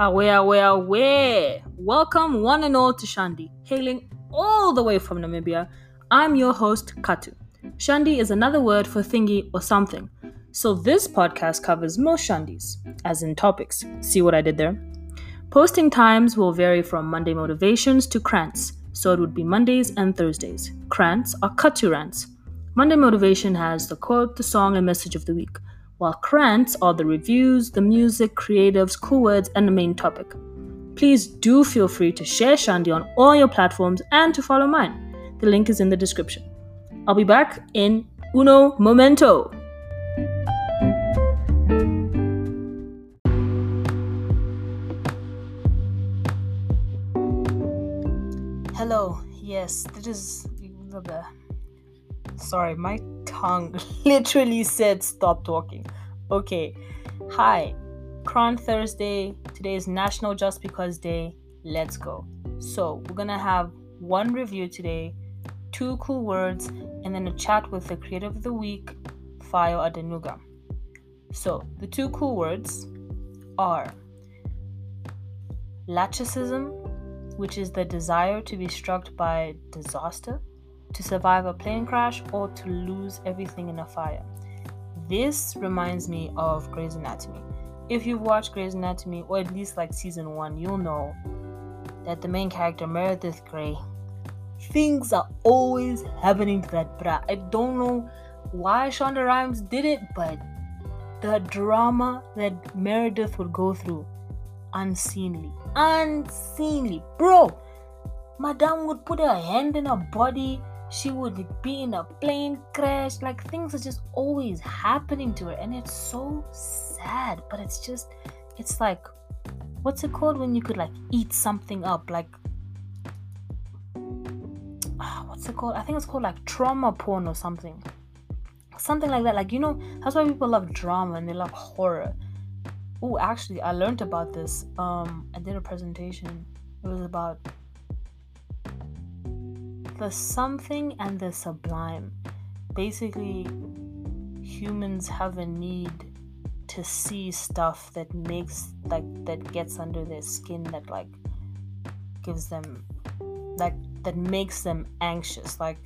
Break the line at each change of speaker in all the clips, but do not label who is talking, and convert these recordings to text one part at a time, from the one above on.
Away, away, away! Welcome, one and all, to Shandi, hailing all the way from Namibia. I'm your host, Katu. Shandi is another word for thingy or something. So this podcast covers most Shandis, as in topics. See what I did there? Posting times will vary from Monday motivations to krants, so it would be Mondays and Thursdays. Krants are Katu rants. Monday motivation has the quote, the song, and message of the week while krants are the reviews, the music, creatives, cool words, and the main topic. Please do feel free to share Shandi on all your platforms and to follow mine. The link is in the description. I'll be back in uno momento. Hello, yes, this is the sorry, my tongue literally said stop talking. Okay. Hi. Cron Thursday. Today is National Just Because Day. Let's go. So, we're going to have one review today, two cool words, and then a chat with the creative of the week, Fayo Adenuga. So, the two cool words are lachesism, which is the desire to be struck by disaster to survive a plane crash, or to lose everything in a fire. This reminds me of Grey's Anatomy. If you've watched Grey's Anatomy, or at least like season one, you'll know that the main character, Meredith Grey, things are always happening to that bra. I don't know why Shonda Rhimes did it, but the drama that Meredith would go through, unseemly. Unseemly. Bro, Madame would put her hand in her body she would be in a plane crash like things are just always happening to her and it's so sad but it's just it's like what's it called when you could like eat something up like uh, what's it called? I think it's called like trauma porn or something. Something like that like you know that's why people love drama and they love horror. Oh actually i learned about this um i did a presentation. It was about the something and the sublime. Basically, humans have a need to see stuff that makes like that gets under their skin that like gives them like that makes them anxious like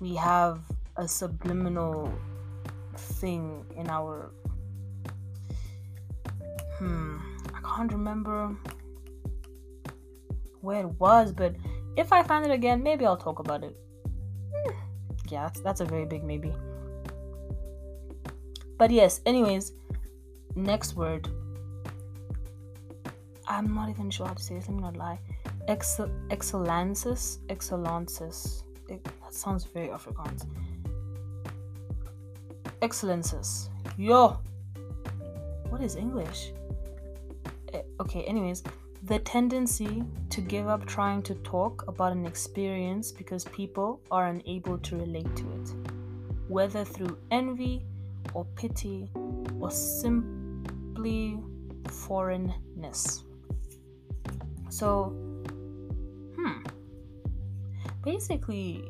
we have a subliminal thing in our hmm i can't remember where it was but if I find it again, maybe I'll talk about it. Hmm. Yeah, that's, that's a very big maybe. But yes, anyways, next word. I'm not even sure how to say this, let me not lie. Excel- excellences. Excellences. It, that sounds very Afrikaans. Excellences. Yo! What is English? Eh, okay, anyways, the tendency to give up trying to talk about an experience because people are unable to relate to it, whether through envy or pity or simply foreignness. So, hmm. Basically,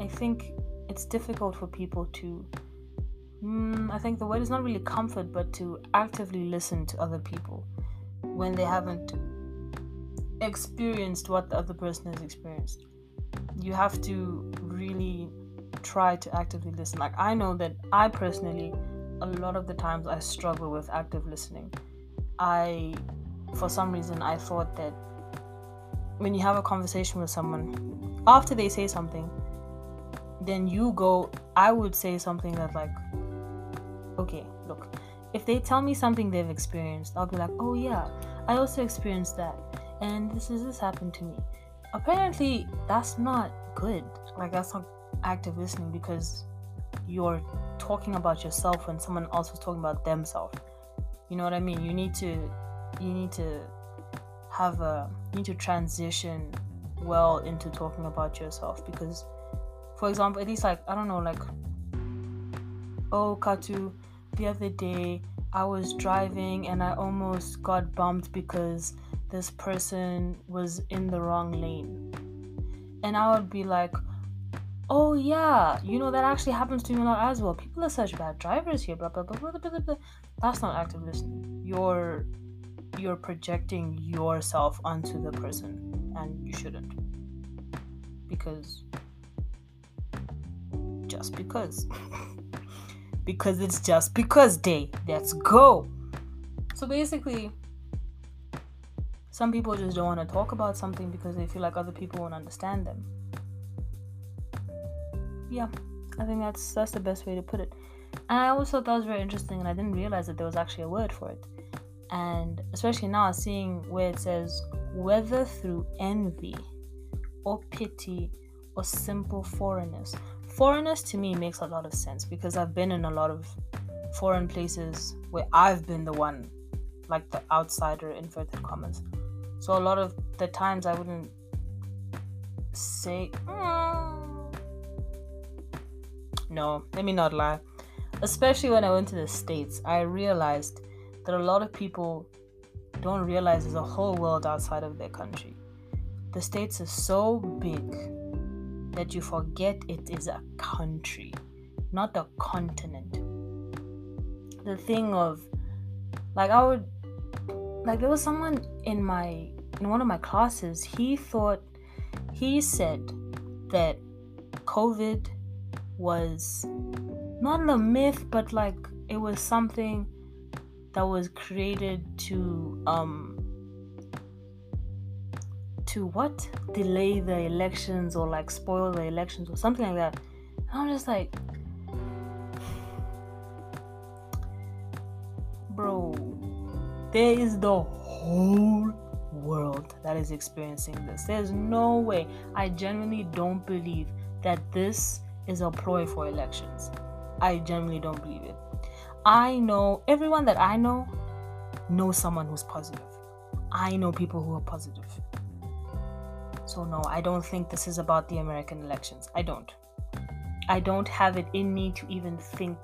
I think it's difficult for people to. Mm, I think the word is not really comfort, but to actively listen to other people when they haven't experienced what the other person has experienced. You have to really try to actively listen. Like, I know that I personally, a lot of the times, I struggle with active listening. I, for some reason, I thought that when you have a conversation with someone, after they say something, then you go, I would say something that, like, okay, look, if they tell me something they've experienced, I'll be like, oh yeah, I also experienced that, and this is this happened to me. Apparently, that's not good. Like that's not active listening because you're talking about yourself when someone else is talking about themselves. You know what I mean? You need to you need to have a you need to transition well into talking about yourself because for example at least like i don't know like oh katu the other day I was driving and I almost got bumped because this person was in the wrong lane. And I would be like, oh yeah, you know, that actually happens to me a lot as well. People are such bad drivers here, blah, blah, blah, blah, blah, blah. That's not active listening. You're you're projecting yourself onto the person, and you shouldn't. Because just because. because it's just because day. Let's go. So basically, some people just don't want to talk about something because they feel like other people won't understand them. Yeah, I think that's that's the best way to put it. And I always thought that was very interesting, and I didn't realize that there was actually a word for it. And especially now, seeing where it says whether through envy or pity or simple foreignness. Foreigners to me makes a lot of sense because I've been in a lot of foreign places where I've been the one, like the outsider, inverted commas. So a lot of the times I wouldn't say. Mm. No, let me not lie. Especially when I went to the States, I realized that a lot of people don't realize there's a whole world outside of their country. The States is so big that you forget it is a country, not a continent. The thing of, like, I would, like, there was someone in my, in one of my classes, he thought, he said that COVID was not a myth, but like, it was something that was created to, um, to what delay the elections or like spoil the elections or something like that. And I'm just like, bro, there is the whole world that is experiencing this. There's no way. I genuinely don't believe that this is a ploy for elections. I genuinely don't believe it. I know everyone that I know knows someone who's positive. I know people who are positive. So, no, I don't think this is about the American elections. I don't. I don't have it in me to even think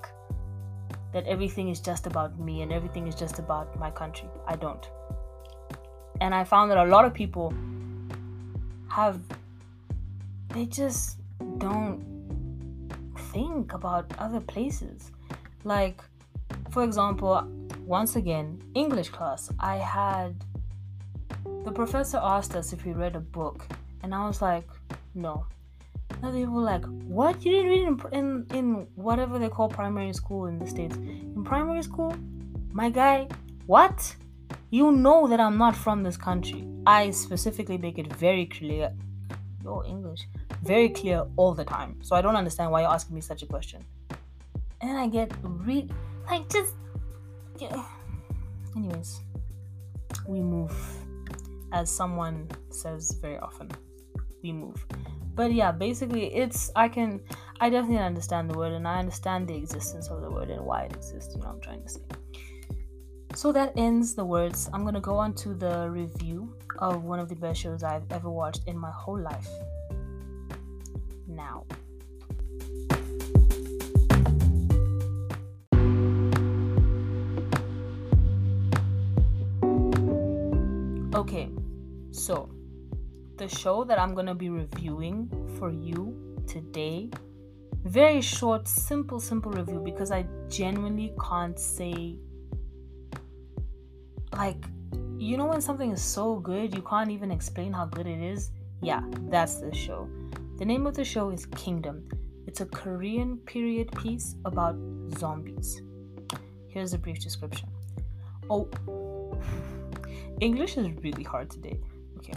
that everything is just about me and everything is just about my country. I don't. And I found that a lot of people have, they just don't think about other places. Like, for example, once again, English class, I had the professor asked us if we read a book, and I was like, no. And they were like, what? You didn't read in, in, in whatever they call primary school in the States? In primary school? My guy, what? You know that I'm not from this country. I specifically make it very clear. Your English. Very clear all the time. So I don't understand why you're asking me such a question. And I get re like just yeah. Anyways, we move as someone says very often we move. But yeah basically it's i can i definitely understand the word and i understand the existence of the word and why it exists you know i'm trying to say. So that ends the words. I'm to go on to the review of one of the best shows i've ever watched in my whole life. Now. Okay so, the show that I'm going to be reviewing for you today, very short, simple, simple review because I genuinely can't say, like, you know, when something is so good, you can't even explain how good it is? Yeah, that's the show. The name of the show is Kingdom. It's a Korean period piece about zombies. Here's a brief description. Oh, English is really hard today. Okay.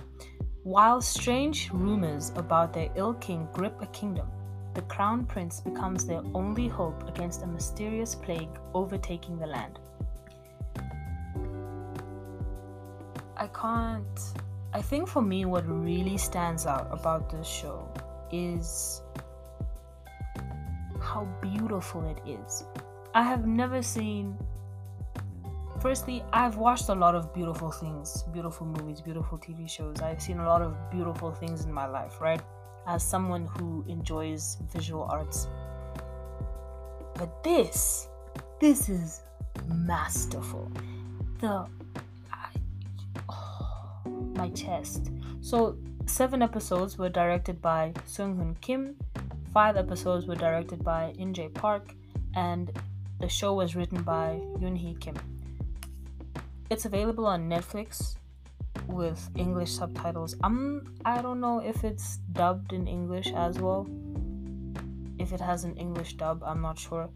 While strange rumors about their ill king grip a kingdom, the crown prince becomes their only hope against a mysterious plague overtaking the land. I can't. I think for me, what really stands out about this show is how beautiful it is. I have never seen firstly, I've watched a lot of beautiful things, beautiful movies, beautiful TV shows. I've seen a lot of beautiful things in my life, right? As someone who enjoys visual arts. But this, this is masterful. The oh, my chest. So, seven episodes were directed by Sung Hoon Kim, five episodes were directed by In Jae Park, and the show was written by Yoon Hee Kim it's available on Netflix with English subtitles. I'm I don't know if it's dubbed in English as well. If it has an English dub, I'm not sure.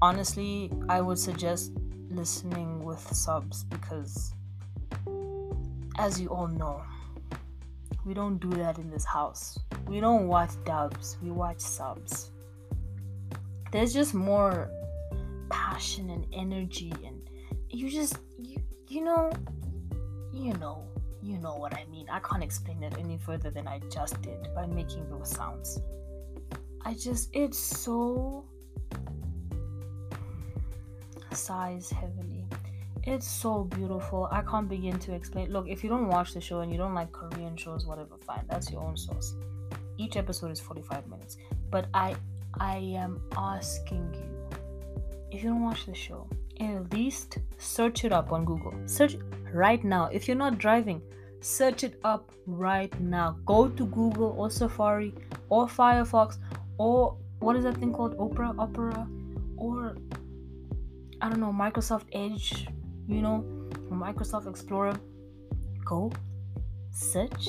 Honestly, I would suggest listening with subs because as you all know, we don't do that in this house. We don't watch dubs, we watch subs. There's just more passion and energy and you just you, you know you know you know what I mean. I can't explain it any further than I just did by making those sounds. I just it's so sighs heavily. It's so beautiful. I can't begin to explain. Look, if you don't watch the show and you don't like Korean shows, whatever, fine. That's your own source. Each episode is 45 minutes. But I I am asking you, if you don't watch the show, at least search it up on Google. Search right now. If you're not driving, search it up right now. Go to Google or Safari or Firefox or what is that thing called? Opera, Opera, or I don't know, Microsoft Edge you know, Microsoft Explorer, go search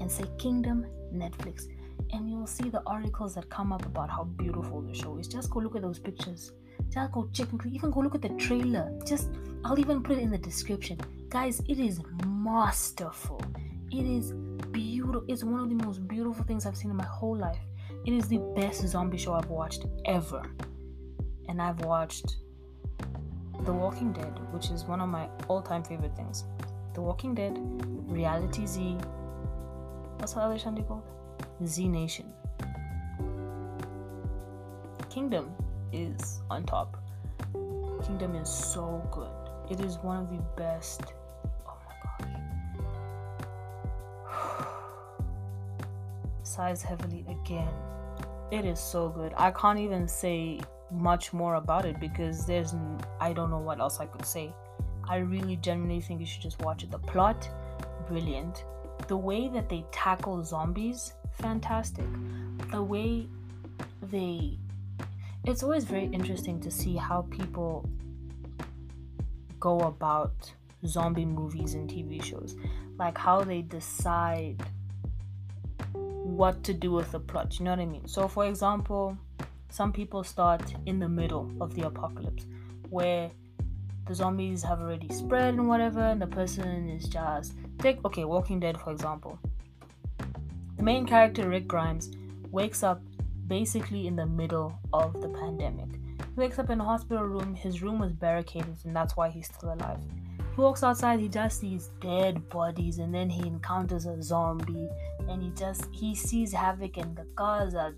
and say Kingdom Netflix, and you'll see the articles that come up about how beautiful the show is. Just go look at those pictures. Just go check. Even go look at the trailer. Just I'll even put it in the description, guys. It is masterful. It is beautiful. It's one of the most beautiful things I've seen in my whole life. It is the best zombie show I've watched ever, and I've watched the Walking Dead, which is one of my all time favorite things. The Walking Dead, Reality Z, what's the other shandy called? Z Nation. Kingdom is on top. Kingdom is so good. It is one of the best. Oh my gosh. Sighs heavily again. It is so good. I can't even say much more about it because there's I don't know what else I could say. I really genuinely think you should just watch it. The plot, brilliant. The way that they tackle zombies, fantastic. The way they it's always very interesting to see how people go about zombie movies and TV shows. Like how they decide what to do with the plot. You know what I mean? So for example, some people start in the middle of the apocalypse where the zombies have already spread and whatever and the person is just take okay walking dead for example the main character rick grimes wakes up basically in the middle of the pandemic. He wakes up in a hospital room his room was barricaded and that's why he's still alive. He walks outside he just sees dead bodies and then he encounters a zombie and he just he sees havoc and the cars are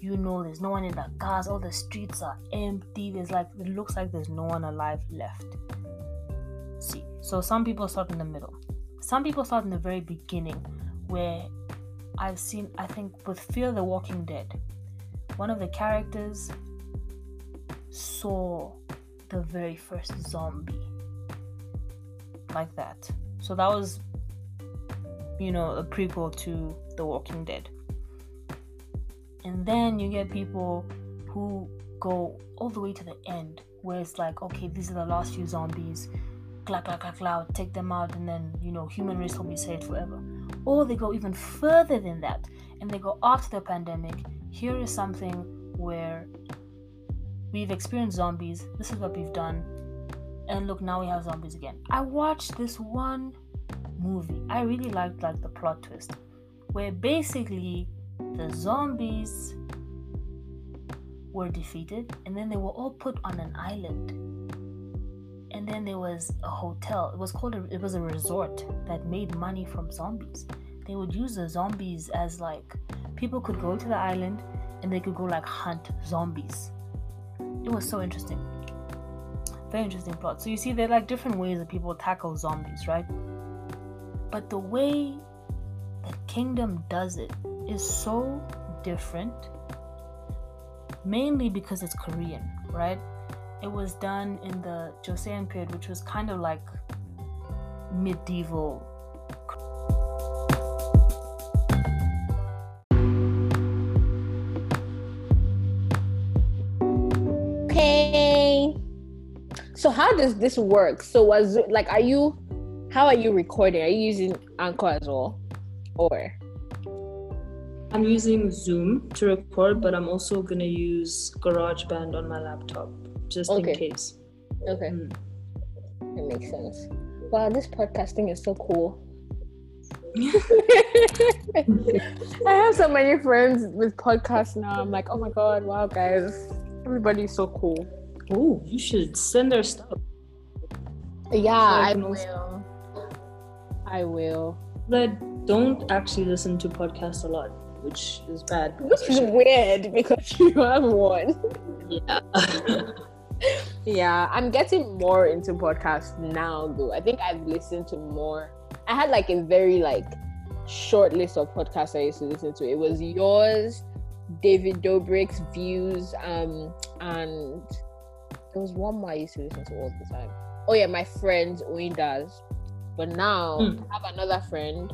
you know there's no one in the cars all the streets are empty there's like it looks like there's no one alive left. See so some people start in the middle. Some people start in the very beginning where i've seen i think with fear the walking dead one of the characters saw the very first zombie like that so that was you know a prequel to the walking dead and then you get people who go all the way to the end, where it's like, okay, these are the last few zombies. Clack, clack, clack, clack, take them out, and then, you know, human race will be saved forever. Or they go even further than that, and they go after the pandemic. Here is something where we've experienced zombies, this is what we've done, and look, now we have zombies again. I watched this one movie. I really liked like the plot twist, where basically the zombies were defeated and then they were all put on an island. And then there was a hotel. It was called a, it was a resort that made money from zombies they would use the zombies as like people could go to the island and they could go like hunt zombies it was so interesting very interesting plot so you see there are like different ways that people tackle zombies right but the way the kingdom does it is so different, mainly because it's Korean, right? It was done in the Joseon period, which was kind of like medieval.
Okay. So how does this work? So was it like are you how are you recording? Are you using Anchor as well? Or
I'm using Zoom to record, but I'm also gonna use GarageBand on my laptop just okay. in case.
Okay. Mm. That makes sense. Wow, this podcasting is so cool. I have so many friends with podcasts now. I'm like, oh my god, wow, guys, everybody's so cool.
Oh, you should send their stuff.
Yeah, I, I will. I will.
But don't actually listen to podcasts a lot, which is bad.
Which is weird because you have one.
Yeah.
yeah, I'm getting more into podcasts now, though. I think I've listened to more. I had like a very like short list of podcasts I used to listen to. It was yours, David Dobrik's views, um, and there was one more I used to listen to all the time. Oh yeah, my friend Oindas. But now mm. I have another friend.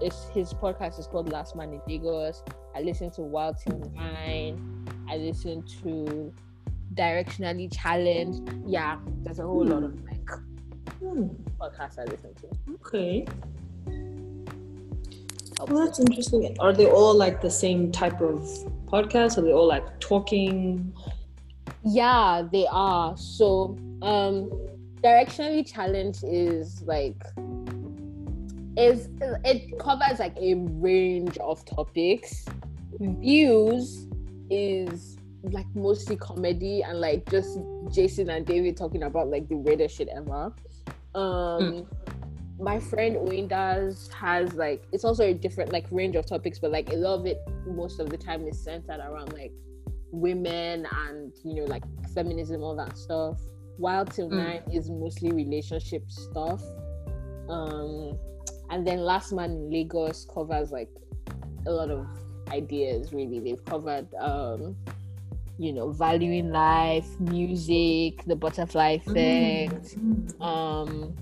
It's his podcast is called Last Man in Lagos. I listen to Wild Till Nine. I listen to Directionally Challenged. Yeah, there's a whole mm. lot of like mm. podcasts I listen to.
Okay. Well, that's interesting. Are they all like the same type of podcast? Are they all like talking?
Yeah, they are. So, um, directionally challenged is like is it covers like a range of topics. Views is like mostly comedy and like just Jason and David talking about like the weirdest shit ever. Um, mm my friend Oindas has like it's also a different like range of topics, but like a lot of it most of the time is centered around like women and you know like feminism, all that stuff. While till mm. nine is mostly relationship stuff. Um and then Last Man in Lagos covers like a lot of ideas really. They've covered um you know valuing life music the butterfly mm. effect mm. um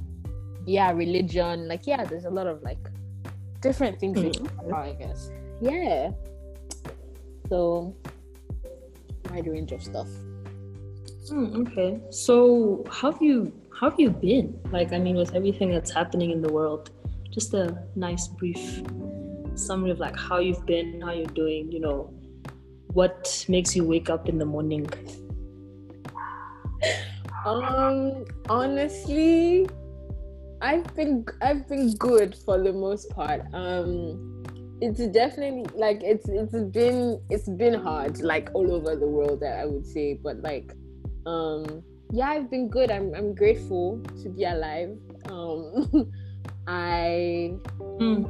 yeah, religion. Like, yeah, there's a lot of like different things mm-hmm. about, I guess. Yeah. So, wide range of stuff.
Mm, okay. So, how have you how have you been? Like, I mean, with everything that's happening in the world, just a nice brief summary of like how you've been, how you're doing. You know, what makes you wake up in the morning?
Um, honestly, I've been I've been good for the most part. Um it's definitely like it's it's been it's been hard like all over the world that I would say but like um yeah I've been good I'm I'm grateful to be alive um I mm.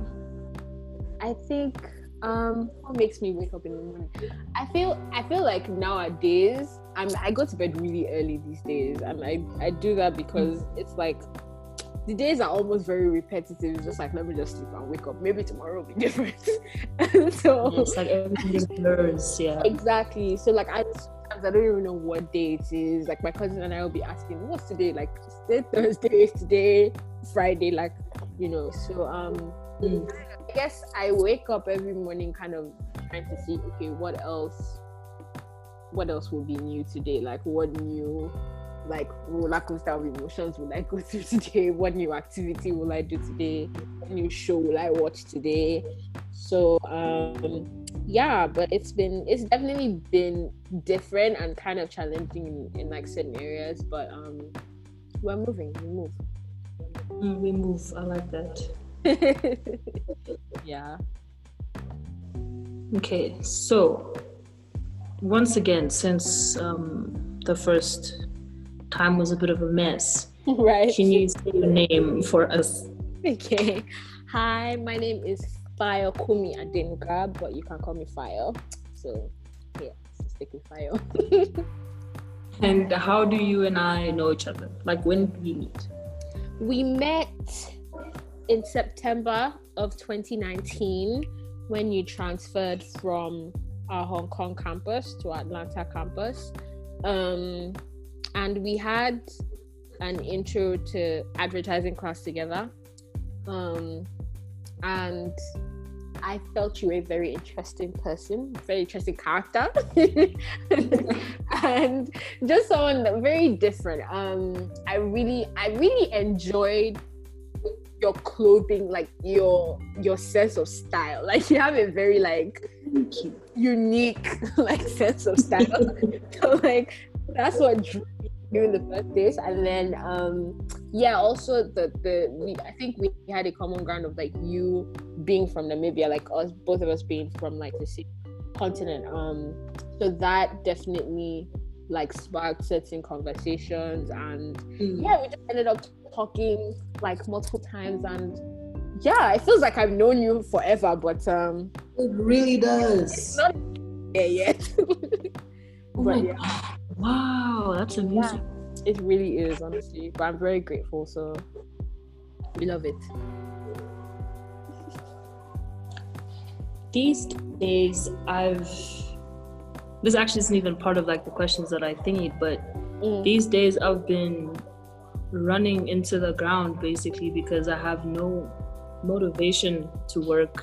I think um what makes me wake up in the morning I feel I feel like nowadays I'm I go to bed really early these days and I I do that because it's like the days are almost very repetitive. It's just like let me just sleep and wake up. Maybe tomorrow will be different. so
it's like everything blurs, yeah.
Exactly. So like I sometimes I don't even know what day it is. Like my cousin and I will be asking, what's today? Like today Thursday, today Friday, like you know. So um mm. I guess I wake up every morning kind of trying to see, okay, what else what else will be new today? Like what new like roller coaster of emotions will I go through today? What new activity will I do today? What new show will I watch today? So um yeah, but it's been it's definitely been different and kind of challenging in, in like certain areas, but um we're moving, we move.
Mm, we move. I like that.
yeah.
Okay, so once again, since um, the first time was a bit of a mess.
Right.
Can you say your name for us?
Okay. Hi, my name is Fire Kumi Adenuga, but you can call me Fayo. So, yeah, stick with Fayo.
and how do you and I know each other? Like, when did we meet?
We met in September of 2019 when you transferred from our Hong Kong campus to Atlanta campus. Um, and we had an intro to advertising class together um, and I felt you were a very interesting person, very interesting character, and just someone very different. Um, I really, I really enjoyed your clothing, like your your sense of style. Like you have a very like unique like sense of style. so like that's what drew during the first days, and then um yeah, also the the we, I think we had a common ground of like you being from Namibia, like us both of us being from like the same continent. Um, so that definitely like sparked certain conversations, and mm. yeah, we just ended up talking like multiple times, and yeah, it feels like I've known you forever, but um,
it really does.
Not yeah, yet.
oh but, yeah. Wow, that's amazing. Yeah
it really is, honestly. But I'm very grateful. So we love it.
These days, I've. This actually isn't even part of like the questions that I thingied, but mm. these days I've been running into the ground basically because I have no motivation to work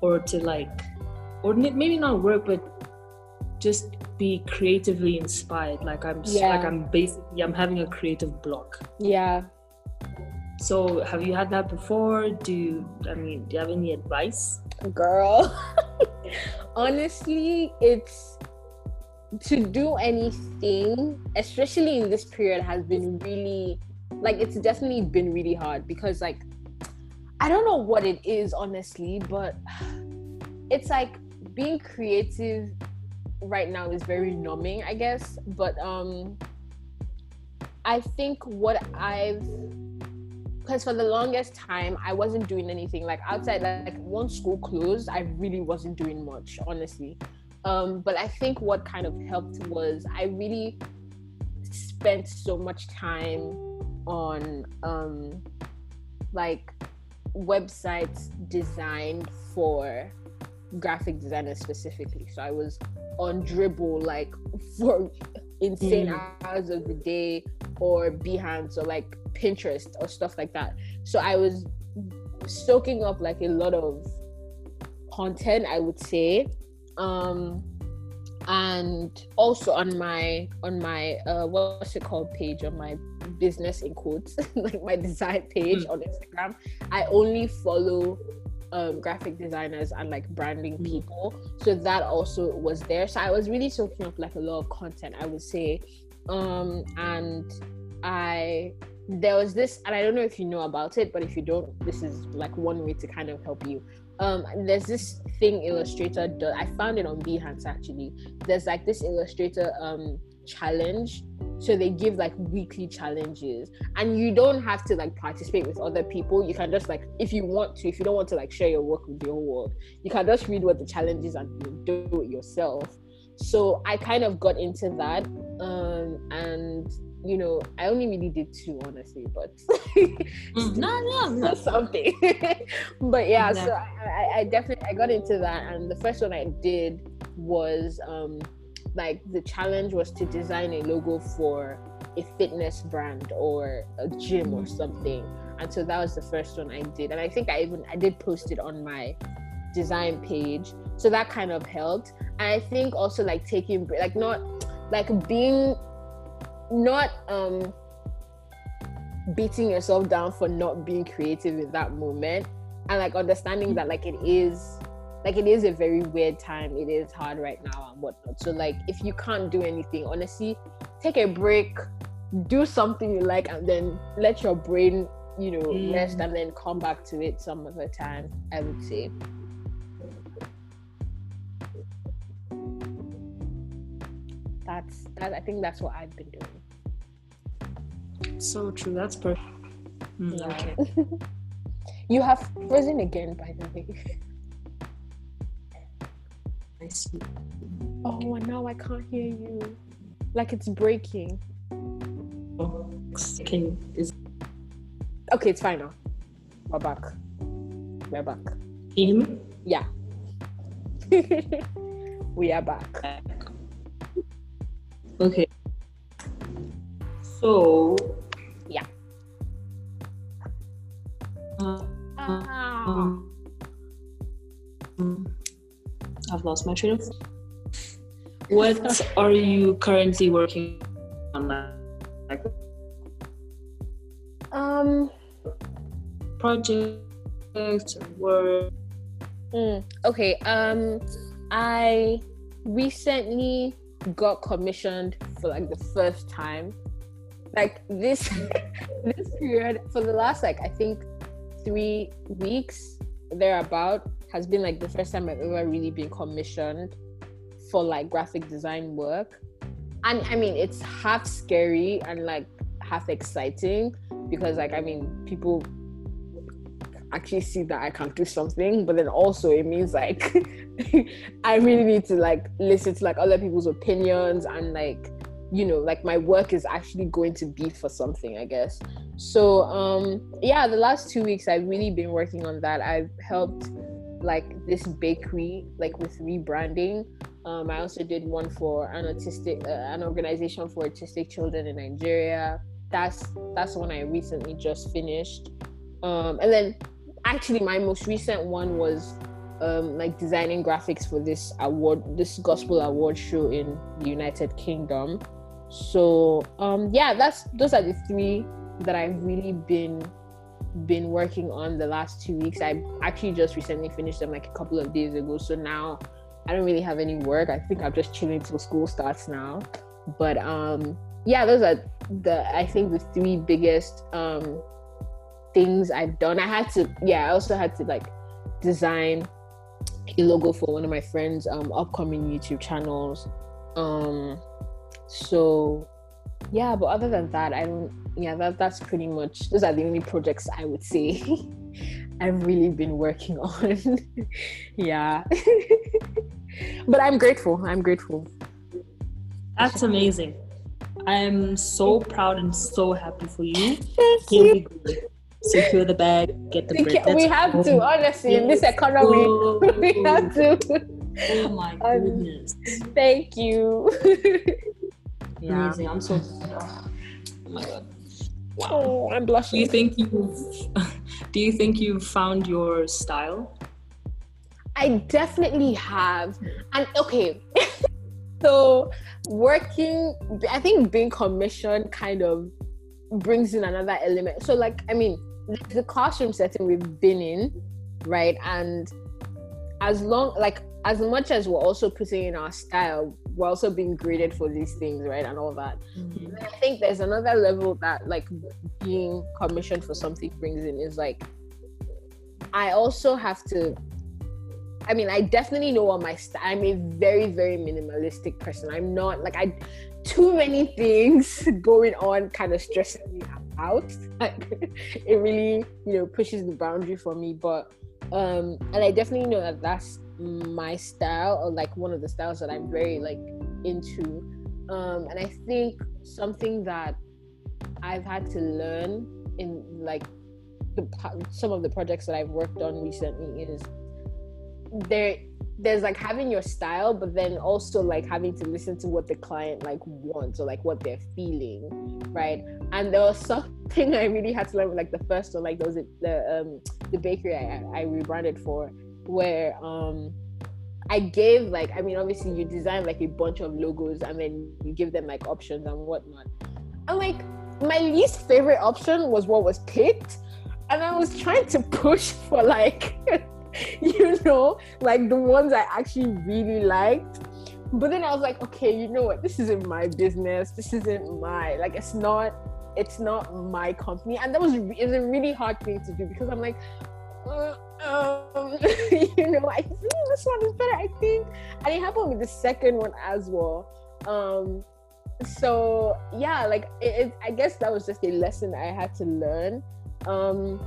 or to like, or maybe not work, but just be creatively inspired. Like i'm yeah. like i'm basically i'm having a creative block.
Yeah.
So have you had that before? Do you i mean do you have any advice?
Girl. Honestly it's to do anything especially in this period has been really like it's definitely been really hard because like i don't know what it is honestly but it's like being creative right now is very numbing, I guess. But um I think what I've because for the longest time I wasn't doing anything like outside like once school closed I really wasn't doing much honestly um but I think what kind of helped was I really spent so much time on um like websites designed for graphic designer specifically so I was on Dribbble like for insane mm. hours of the day or Behance or like Pinterest or stuff like that. So I was soaking up like a lot of content, I would say. Um and also on my on my uh what's it called page on my business in quotes like my design page mm. on Instagram I only follow um, graphic designers and like branding mm. people. So that also was there. So I was really soaking up like a lot of content, I would say. Um, and I there was this, and I don't know if you know about it, but if you don't, this is like one way to kind of help you. Um, there's this thing Illustrator does. I found it on Behance actually. There's like this Illustrator um challenge. So they give like weekly challenges. And you don't have to like participate with other people. You can just like if you want to if you don't want to like share your work with the whole world you can just read what the challenge is and do it yourself. So i kind of got into that. Um and you know i only really did two honestly but
mm, no no no.
something. But yeah so I, I definitely i got into that. And the first one i did was um like the challenge was to design a logo for a fitness brand or a gym or mm-hmm. something. And so that was the first one i did. And i think i even i did post it on my design page. So that kind of helped. And i think also like taking like not like being not um beating yourself down for not being creative in that moment. And like understanding that like it is like it is a very weird time. It is hard right now and whatnot. So like if you can't do anything honestly take a break do something you like and then let your brain you know mm. rest and then come back to it some other time i would say. That's that i think that's what i've been doing.
So true. That's perfect mm, yeah. okay.
You have frozen again by the way
I see.
Oh, now I can't hear you. Like it's breaking.
Oh, can is
okay? It's fine now. We're back. We're back.
Him?
Yeah. we are back.
Okay. So.
Yeah.
Uh, um,
I've lost my train of. What are you currently working on? Like
Um.
projects work?
Mm, okay. Um, I recently got commissioned for like the first time. Like this, this period for the last like I think three weeks thereabout has been like the first time I've ever really been commissioned for like graphic design work. And I mean, it's half scary and like half exciting because like I mean, people actually see that I can do something, but then also it means like I really need to like listen to like other people's opinions and like you know like my work is actually going to be for something I guess. So um yeah, the last 2 weeks I've really been working on that. I've helped like this bakery like with rebranding. Um I also did one for an autistic uh, an organization for autistic children in Nigeria. That's that's one I recently just finished. Um and then actually my most recent one was um, like designing graphics for this award this gospel award show in the united kingdom so um yeah that's those are the three that i've really been been working on the last two weeks i actually just recently finished them like a couple of days ago so now i don't really have any work i think i'm just chilling till school starts now but um yeah those are the i think the three biggest um things I've done. I had to, yeah, I also had to like design a logo for one of my friends' um upcoming YouTube channels. Um so yeah, but other than that, I don't yeah, that that's pretty much those are the only projects I would say I've really been working on. yeah. but I'm grateful. I'm grateful.
That's amazing. I'm so proud and so happy for you.
Thank
Here
you.
we go. Secure the bag, get the bread.
we have to, honestly, in this economy, we have to.
Oh my
Um,
goodness.
Thank you. Yeah.
Amazing. I'm so oh my god. Wow.
Oh, I'm blushing.
Do
blushing.
you think you've do you think you've found your style?
I definitely have. And okay, so working, I think being commissioned kind of brings in another element. So, like, I mean, the classroom setting we've been in, right? And as long, like, as much as we're also putting in our style, we're also being graded for these things, right? And all that. And I think there's another level that like being commissioned for something brings in is like I also have to I mean I definitely know what my style I'm a very very minimalistic person. I'm not like I too many things going on kind of stresses me out. Like it really, you know, pushes the boundary for me but um and I definitely know that that's my style or like one of the styles that I'm very like into. Um and i think something that i've had to learn in like the some of the projects that i've worked on recently is there there's like having your style but then also like having to listen to what the client like wants or like what they're feeling right? And there was something i really had to learn like the first one like there was a, the um the bakery I, I rebranded for where um I gave like I mean obviously you design like a bunch of logos and then you give them like options and whatnot. And like my least favorite option was what was picked. And I was trying to push for like you know, like the ones I actually really liked. But then I was like, okay, you know what? This isn't my business. This isn't my like it's not it's not my company. And that was it was a really hard thing to do because I'm like uh, um, you know, I think this one is better, I think. And it happened with the second one as well. Um, so yeah, like it, it, I guess that was just a lesson I had to learn. Um,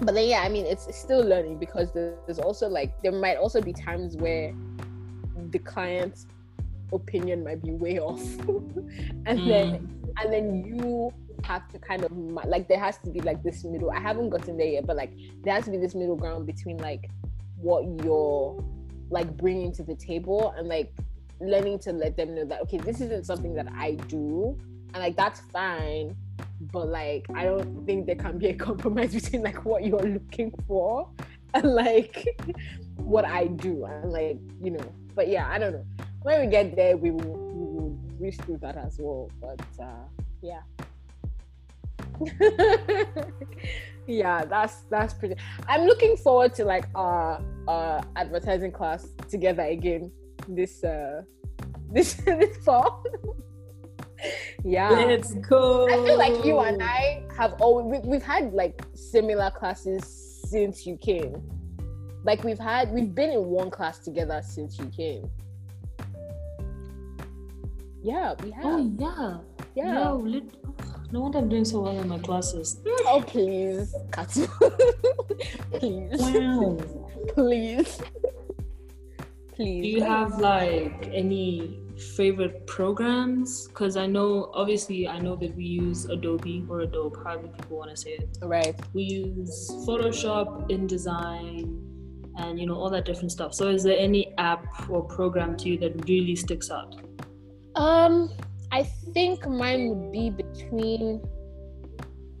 but then yeah, I mean, it's, it's still learning because there's also like there might also be times where the client's opinion might be way off, and then and then you have to kind of like there has to be like this middle i haven't gotten there yet but like there has to be this middle ground between like what you're like bringing to the table and like learning to let them know that okay this isn't something that i do and like that's fine but like i don't think there can be a compromise between like what you're looking for and like what I do and like you know. But yeah, I don't know. When we get there, we will we will reach through that as well. But uh, yeah. yeah, that's that's pretty. I'm looking forward to like our uh advertising class together again this uh this this fall. yeah.
Let's go.
I feel like you and I have always we, we've had like similar classes since you came. Like we've had we've been in one class together since you came. Yeah, we have.
Oh yeah.
yeah.
No, lit- no wonder I'm doing so well in my classes.
Oh please, Katsu. please.
Wow.
Please. Please.
Do you have like any favorite programs? Because I know, obviously, I know that we use Adobe or Adobe, however people want to say it.
right.
We use Photoshop, InDesign, and you know all that different stuff. So, is there any app or program to you that really sticks out?
Um, I think mine would be between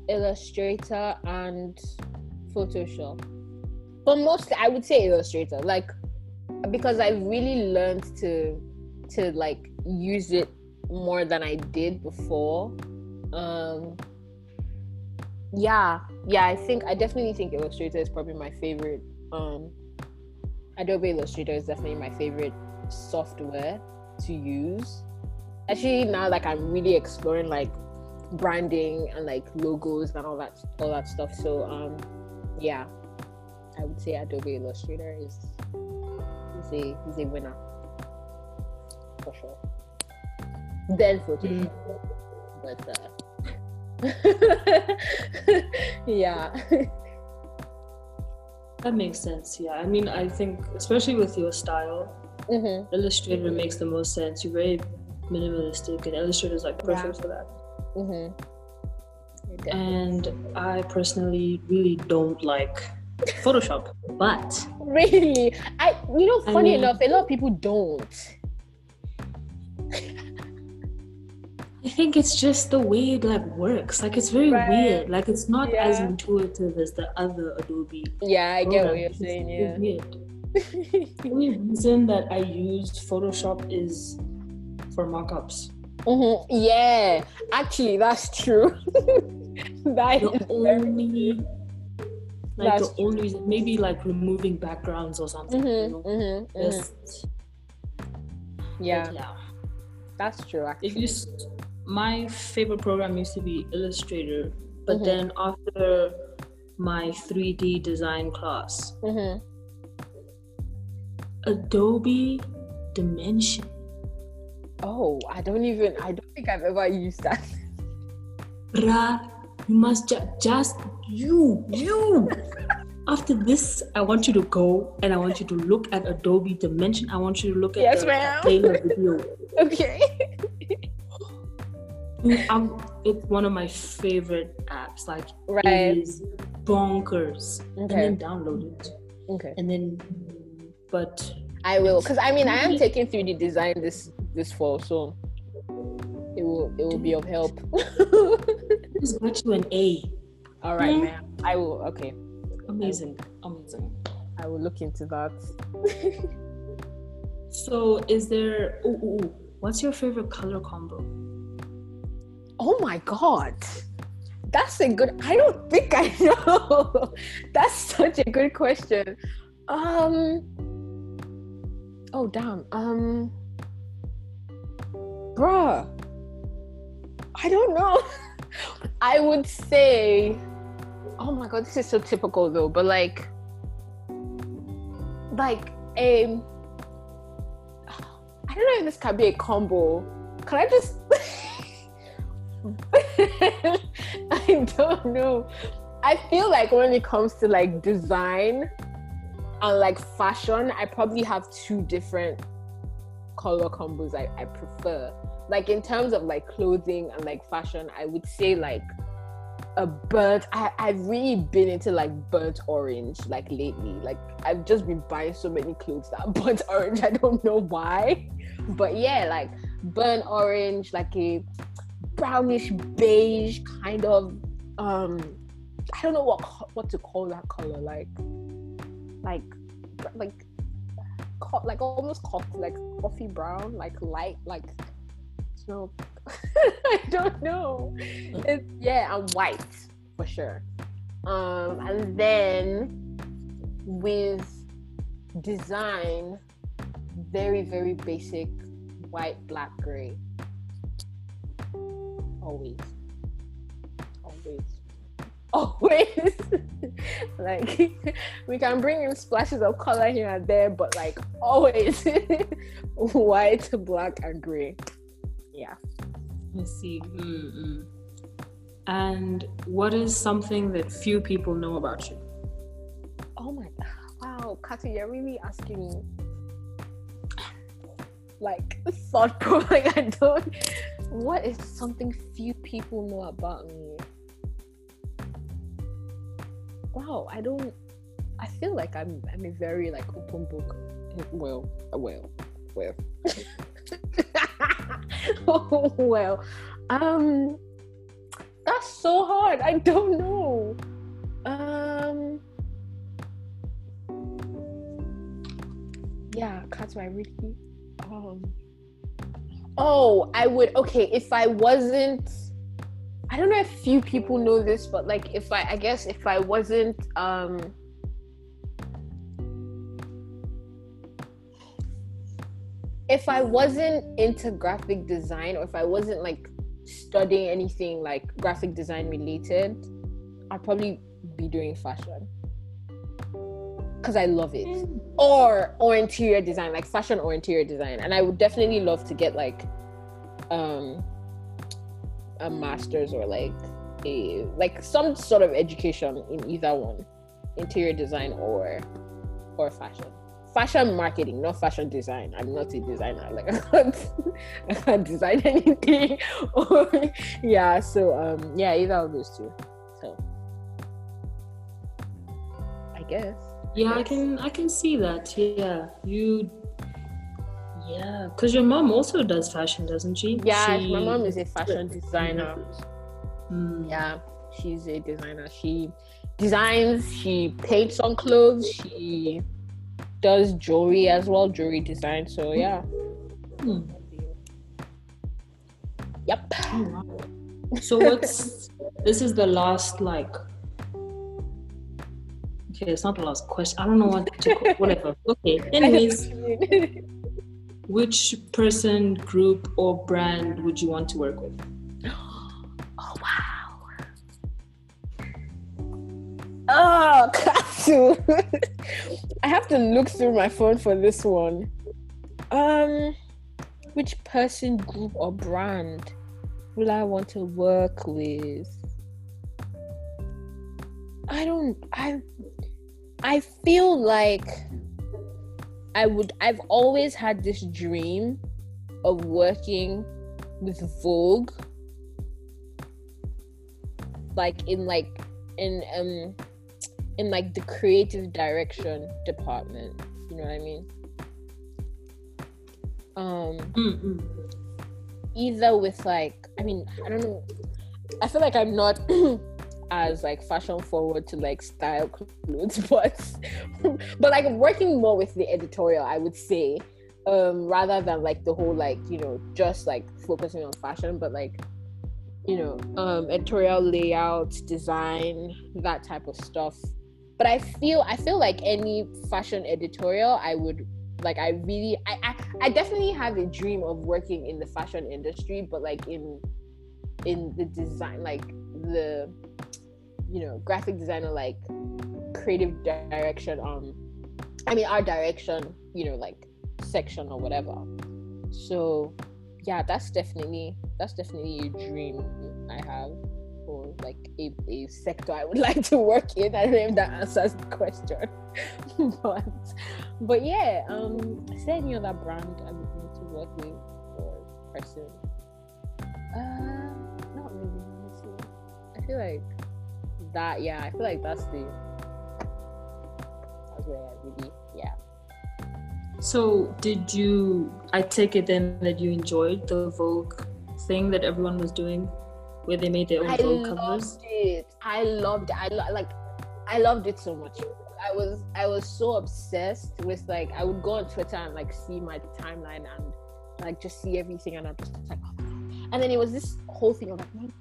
Illustrator and Photoshop. But mostly I would say Illustrator, like because I really learned to to like use it more than I did before. Um yeah, yeah, I think I definitely think Illustrator is probably my favorite. Um Adobe Illustrator is definitely my favorite software to use actually now like i'm really exploring like branding and like logos and all that all that stuff. So um yeah. I would say adobe illustrator is is a is a winner. For sure. Then photoshop. But uh yeah.
That makes sense. Yeah, I mean, I think especially with your style,
hmm
Illustrator makes the most sense. You're very minimalistic, and Illustrator is like perfect
Yeah.
for that.
hmm
And I personally really don't like Photoshop, but
really i you know
I
funny
mean-
enough a lot of people don't
I think it's just the way it like works. Like it's very
Right.
weird. Like it's not as intuitive as the other Adobe.
yeah i get what you're saying yeah
weird. The only reason that I used Photoshop is for mockups.
Mhm. Yeah, actually, that's true. that
The only like
That's
the only reason maybe like removing backgrounds or something. you
Mhm,
know?
mhm, mhm.
Just
Yeah,
yeah.
that's true.
It
Actually,
used my favorite program used to be Illustrator, but
Mhm.
then after my 3D design class,
Mhm.
Adobe Dimension.
Oh, I don't even. I don't think I've ever used that.
Bruh, you must ju- just you you. After this, I want you to go and I want you to look at Adobe Dimension. I want you to look at
Yes,
the
ma'am.
Video.
Okay.
I'm- it's one of my favorite apps. Like
Right.
it is bonkers.
Okay.
And then download it.
Okay.
And then, but
I will, because I mean, I am taking 3D design this this fall, so it will it will be of help.
just got you an A.
All right,
Mm.
ma'am. I will. Okay,
Amazing, amazing.
I will look into that.
So, is there? Ooh, ooh, ooh. what's your favorite color combo?
Oh my god. That's a good I don't think I know. That's such a good question. Um Oh damn. Um Bruh. I don't know. I would say Oh my god, this is so typical though, but like like a I don't know if this can be a combo. Can I just I don't know. I feel like when it comes to like design and like fashion, I probably have two different color combos I, I prefer. Like in terms of like clothing and like fashion, I would say like a burnt I, I've really been into like burnt orange like lately. Like I've just been buying so many clothes that burnt orange. I don't know why. But yeah, like burnt orange, like a brownish beige kind of um I don't know what what to call that color like like like like almost coffee, like coffee brown, like light, like no, I don't know. It's, yeah, and white for sure. Um, and then with design, very very basic, white, black, gray. Always, always, always. like we can bring in splashes of color here and there, but like always white, black, and gray. Yeah.
I see. Mm-mm. And what is something that few people know about you?
Oh my wow, Kati, you're really asking me like thought provoking. I don't what is something few people know about me? Wow, I don't I feel like I'm I'm a very like open book. Well, well, well. oh, well, um, that's so hard. I don't know. Um, yeah, Katsu, I really, um, oh, I would, okay, if I wasn't, I don't know if few people know this, but like, if I, I guess if I wasn't, um, if I wasn't into graphic design or if I wasn't like studying anything like graphic design related, I'd probably be doing fashion. Because I love it, mm. or or interior design, like fashion or interior design, and I would definitely love to get like um a master's or like a like some sort of education in either one, interior design or or fashion fashion marketing, not fashion design. I'm not a designer. Like I can't, I can't design anything. or yeah, so um, yeah, either of those two. So I guess.
Yeah, I, I can I can see that. Yeah, you. Yeah, because your mom also does fashion, doesn't she?
Yeah,
she...
my mom is a fashion designer. Mm. Yeah, she's a designer. She designs. She paints on clothes. She does jewelry as well, jewelry design. So yeah. Hmm. Yep.
So what's this is the last like Okay, it's not the last question. I don't know what to call whatever. Okay. Anyways. which person, group, or brand would you want to work with?
Oh, Katsu. I have to look through my phone for this one. Um, which person, group, or brand will I want to work with? I don't. I. I feel like I would. I've always had this dream of working with Vogue, like in like in um in like the creative direction department. You know what I mean? Um, Mm-mm. either with like, I mean, I don't know. I feel like I'm not as like fashion forward to like style clothes, but but like working more with the editorial, I would say, um, rather than like the whole like you know just like focusing on fashion, but like you know um editorial layout, design, that type of stuff but i feel i feel like any fashion editorial i would like i really I, I i definitely have a dream of working in the fashion industry but like in in the design like the you know graphic designer like creative direction um i mean art direction you know like section or whatever. So yeah that's definitely that's definitely a dream i have or like a, a sector I would like to work in. I don't know if that answers the question. but but yeah, um is there any other brand I would want to work with or person? Uh not really. I feel like that yeah, I feel like that's the that's where I really yeah.
So did you I take it then that you enjoyed the Vogue thing that everyone was doing? Where they made their own I covers?
It. I loved it. I lo- like I loved it so much. I was I was so obsessed with like I would go on Twitter and like see my timeline and like just see everything and I'm just like oh and then it was this whole thing of like man,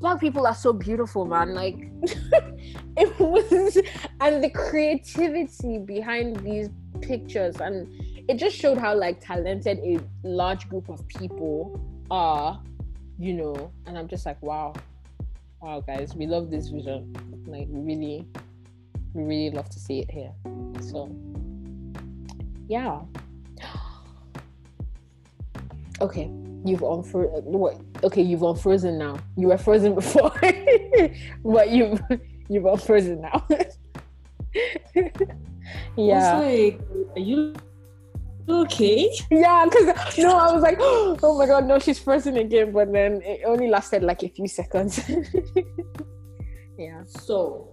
black people are so beautiful man like it was and the creativity behind these pictures and it just showed how like talented a large group of people are you know and I'm just like wow wow guys we love this vision. Like we really we really love to see it here. So yeah. Okay you've unfrozen what okay you've unfrozen now. You were frozen before but you've you've unfrozen now. Yeah.
Like are you okay.
Yeah because no i was like oh my god no she's frozen again but then it only lasted like a few seconds. Yeah.
So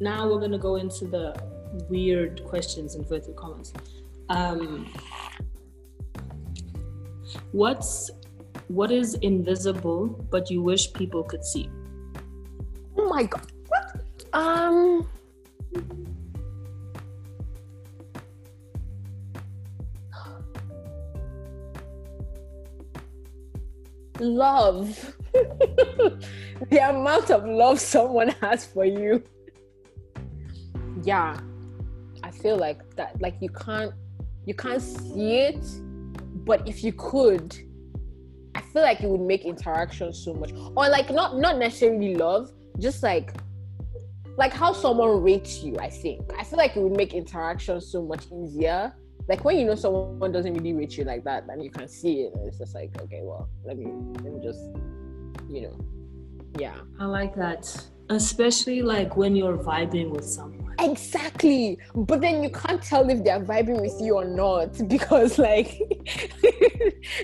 now we're gonna go into the weird questions and further comments. Um what's what is invisible but you wish people could see?
Oh my god what? Um love. The amount of love someone has for you. Yeah i feel like that like you can't you can't see it but if you could i feel like it would make interaction so much. Or like not not necessarily love just like like how someone rates you i think. I feel like it would make interaction so much easier like when you know someone doesn't really rate you like that, then you can see it. It's just like, okay, well, let me let me just, you know, yeah.
I like that, especially like when you're vibing with someone.
Exactly, but then you can't tell if they're vibing with you or not because, like,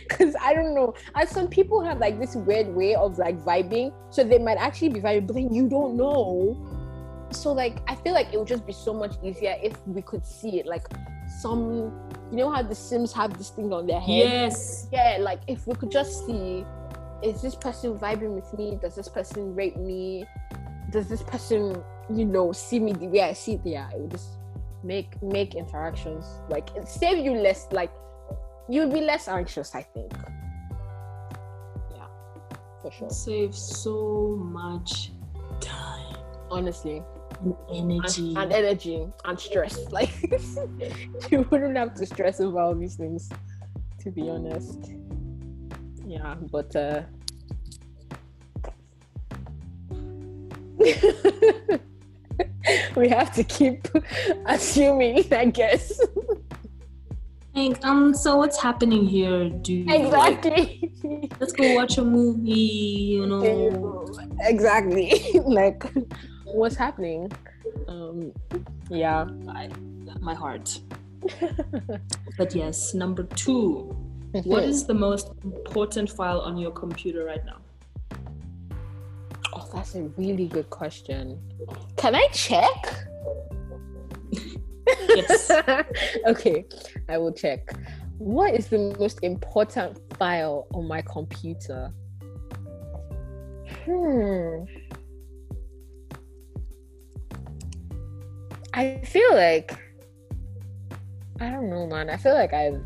because I don't know. And some people have like this weird way of like vibing, so they might actually be vibing, but then you don't know. So like, I feel like it would just be so much easier if we could see it. Like, some you know how the sims have this thing on their head?
Yes.
Yeah like if we could just see is this person vibing with me? Does this person rate me? Does this person you know see me the way i see? It yeah it would just make make interactions. Like it save you less like you'd be less anxious i think. Yeah for sure.
Save so much time.
Honestly
and energy
and, and energy and stress. Like you wouldn't have to stress over all these things, to be honest. Yeah, but uh we have to keep assuming, I guess.
Like, um, so what's happening here, dude?
Exactly.
Like, let's go watch a movie, you know.
Exactly. like what's happening. Um, yeah,
I, my heart. but yes, number two. what is the most important file on your computer right now?
Oh, that's a really good question. Can I check?
yes.
okay, I will check. What is the most important file on my computer? Hmm. I feel like I don't know, man. I feel like I've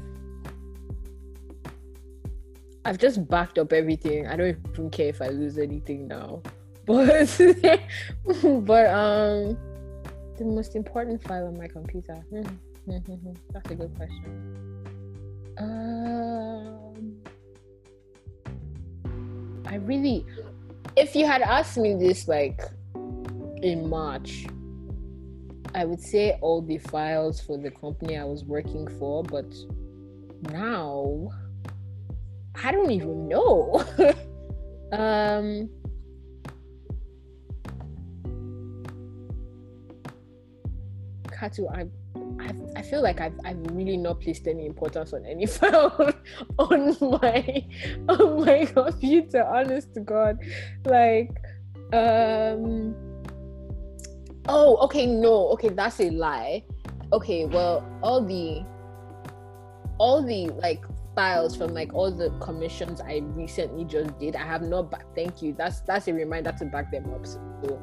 I've just backed up everything. I don't even care if I lose anything now. But but um the most important file on my computer. That's a good question. Um I really if you had asked me this like in March, I would say all the files for the company I was working for, but now I don't even know. um, Katu, I, I, I feel like I've, I've really not placed any importance on any file on my on my computer. Honest to God, like um Oh, okay, no, okay, that's a lie. Okay, well, all the all the like files from like all the commissions I recently just did, I have not back. Thank you. That's that's a reminder to back them up. So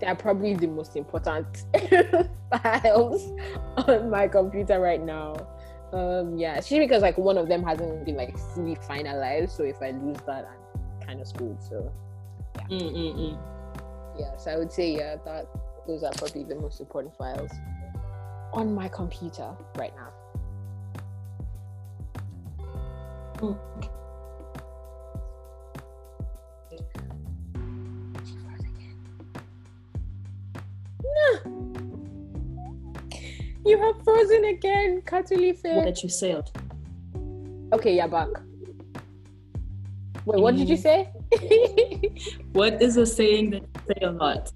they're probably the most important files on my computer right now. Um, yeah, especially because like one of them hasn't been like fully finalized. So if I lose that, I'm kind of screwed. So
Mm-mm-mm.
yeah, so I would say yeah that those are probably the most important files on my computer right now.
Mm.
You have frozen again, Katulife.
What that you sailed.
Okay, you're back. Wait, what did you say?
What is a saying that you say a lot?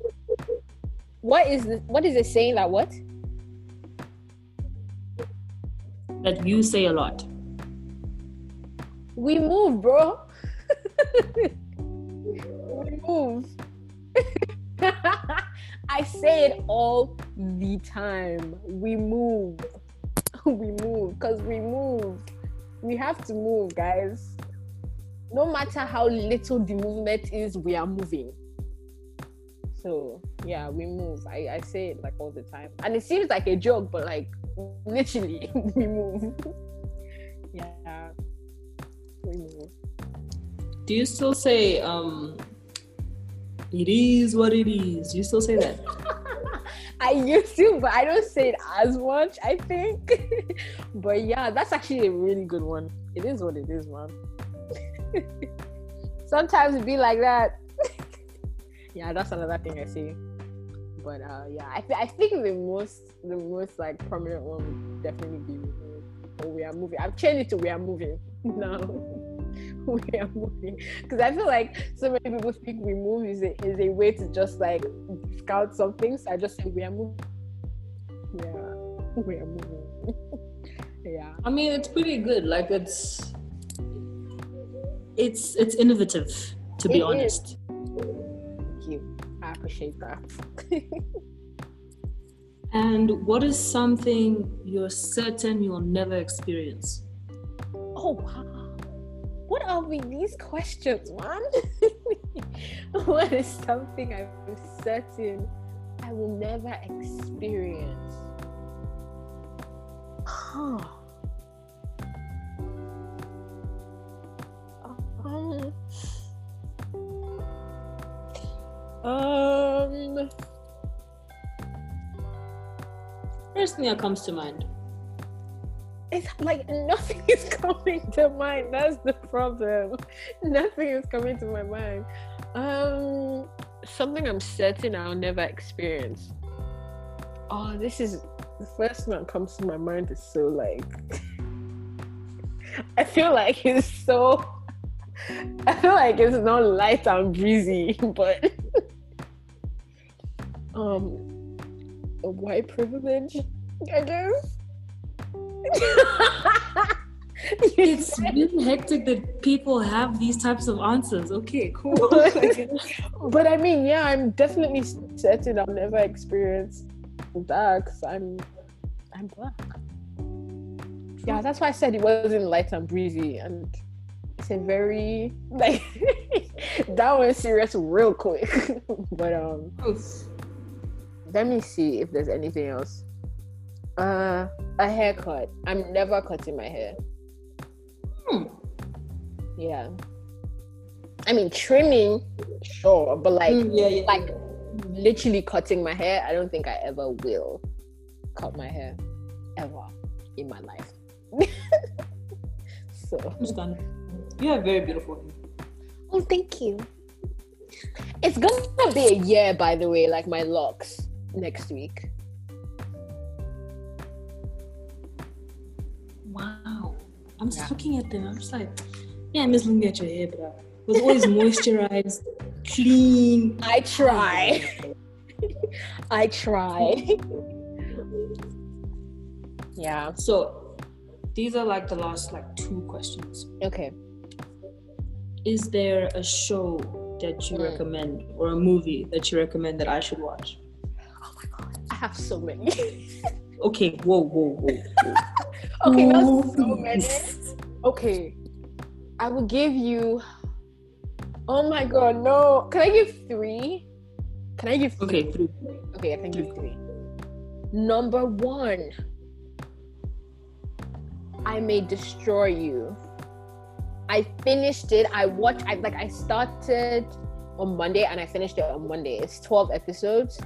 What is the, what is it saying that what?
That you say a lot.
We move, bro. we move. I say it all the time. We move. We move because we move. We have to move, guys. No matter how little the movement is, we are moving. So yeah, we move. I, I say it like all the time. And it seems like a joke, but like literally we move. yeah. We move.
Do you still say um it is what it is? Do you still say that?
I used to, but I don't say it as much, I think. but yeah, that's actually a really good one. It is what it is, man. Sometimes it be like that. Yeah, that's another thing I say. But uh, yeah, I, th- I think the most the most like prominent one would definitely be or we are moving. I've changed it to we are moving now. we are moving because I feel like so many people think we move is a, is a way to just like scout something. So I just say we are moving. Yeah, we are moving. yeah.
I mean, it's pretty good. Like it's it's it's innovative, to be
It
honest.
Thank you. I appreciate that.
And what is something you're certain you'll never experience?
oh wow. What are we these questions, man? what is something I'm certain I will never experience? Huh. Um, um
First thing that comes to mind.
it's like nothing is coming to mind. That's the problem. Nothing is coming to my mind. Um, something I'm certain I'll never experience. Oh, this is the first thing that comes to my mind is so like. I feel like it's so. I feel like it's not light and breezy, but um, a white privilege, I guess.
It's really hectic that people have these types of answers. Okay, cool.
but I mean, yeah, I'm definitely certain I'll never experience that 'cause I'm I'm black. Yeah, that's why I said it wasn't light and breezy, and it's a very like that was serious real quick. but um, let me see if there's anything else. Uh, a haircut. I'm never cutting my hair.
Hmm.
Yeah. I mean, trimming, sure, but like,
Mm, yeah, yeah.
like literally cutting my hair, I don't think I ever will cut my hair ever in my life. so,
Understand. You have very beautiful hair.
oh, thank you. It's gonna be a year, by the way, like my locks next week.
Wow. I'm just
Yeah.
looking at them. I'm just like, yeah, I'm just looking at your hair, bro. It was always moisturized, clean.
I try. I try. yeah.
So these are like the last like two questions.
Okay.
Is there a show that you
Mm.
recommend or a movie that you recommend that I should watch?
My god, I have so many.
Okay, whoa, whoa, whoa.
okay, not so many. Okay, I will give you. Oh my god, no! Can I give three? Can I give three?
Okay, three.
Okay, I can give three. Number one, I may destroy you. I finished it. I watched. I like. I started on Monday and I finished it on Monday. It's twelve episodes,